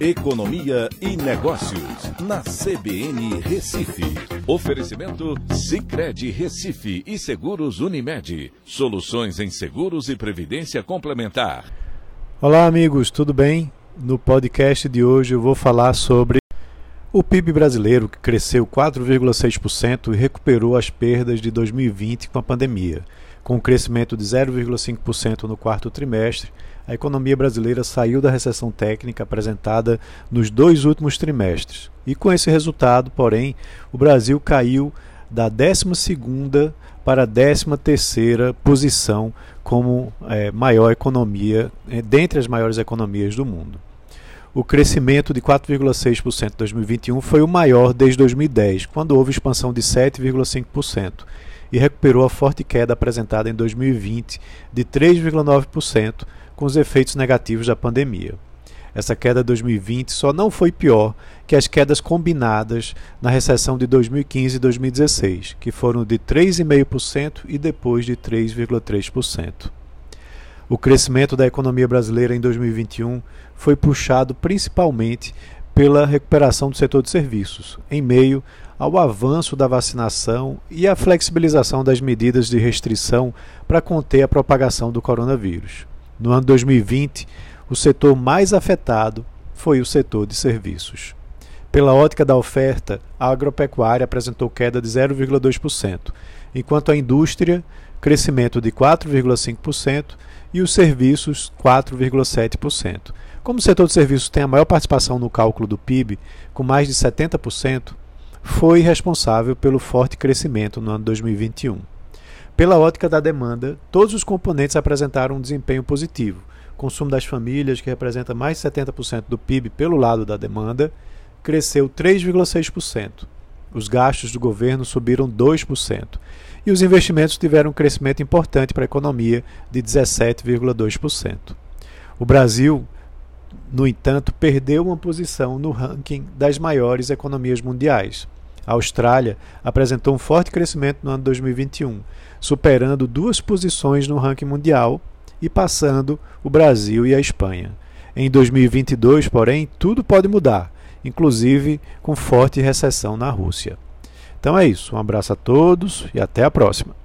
Economia e Negócios, na CBN Recife. Oferecimento Cicred Recife e Seguros Unimed. Soluções em seguros e previdência complementar. Olá, amigos, tudo bem? No podcast de hoje eu vou falar sobre o PIB brasileiro, que cresceu 4,6% e recuperou as perdas de 2020 com a pandemia. Com um crescimento de 0,5% no quarto trimestre, a economia brasileira saiu da recessão técnica apresentada nos dois últimos trimestres. E com esse resultado, porém, o Brasil caiu da 12ª para a 13ª posição como é, maior economia, é, dentre as maiores economias do mundo. O crescimento de 4,6% em 2021 foi o maior desde 2010, quando houve expansão de 7,5%, e recuperou a forte queda apresentada em 2020 de 3,9%, com os efeitos negativos da pandemia. Essa queda de 2020 só não foi pior que as quedas combinadas na recessão de 2015 e 2016, que foram de 3,5% e depois de 3,3%. O crescimento da economia brasileira em 2021 foi puxado principalmente pela recuperação do setor de serviços, em meio ao avanço da vacinação e à flexibilização das medidas de restrição para conter a propagação do coronavírus. No ano 2020, o setor mais afetado foi o setor de serviços. Pela ótica da oferta, a agropecuária apresentou queda de 0,2%, enquanto a indústria, crescimento de 4,5% e os serviços 4,7%. Como o setor de serviços tem a maior participação no cálculo do PIB, com mais de 70%, foi responsável pelo forte crescimento no ano 2021. Pela ótica da demanda, todos os componentes apresentaram um desempenho positivo. consumo das famílias, que representa mais de 70% do PIB pelo lado da demanda, cresceu 3,6%. Os gastos do governo subiram 2%. E os investimentos tiveram um crescimento importante para a economia de 17,2%. O Brasil no entanto, perdeu uma posição no ranking das maiores economias mundiais. A Austrália apresentou um forte crescimento no ano 2021, superando duas posições no ranking mundial e passando o Brasil e a Espanha. Em 2022, porém, tudo pode mudar, inclusive com forte recessão na Rússia. Então é isso, um abraço a todos e até a próxima.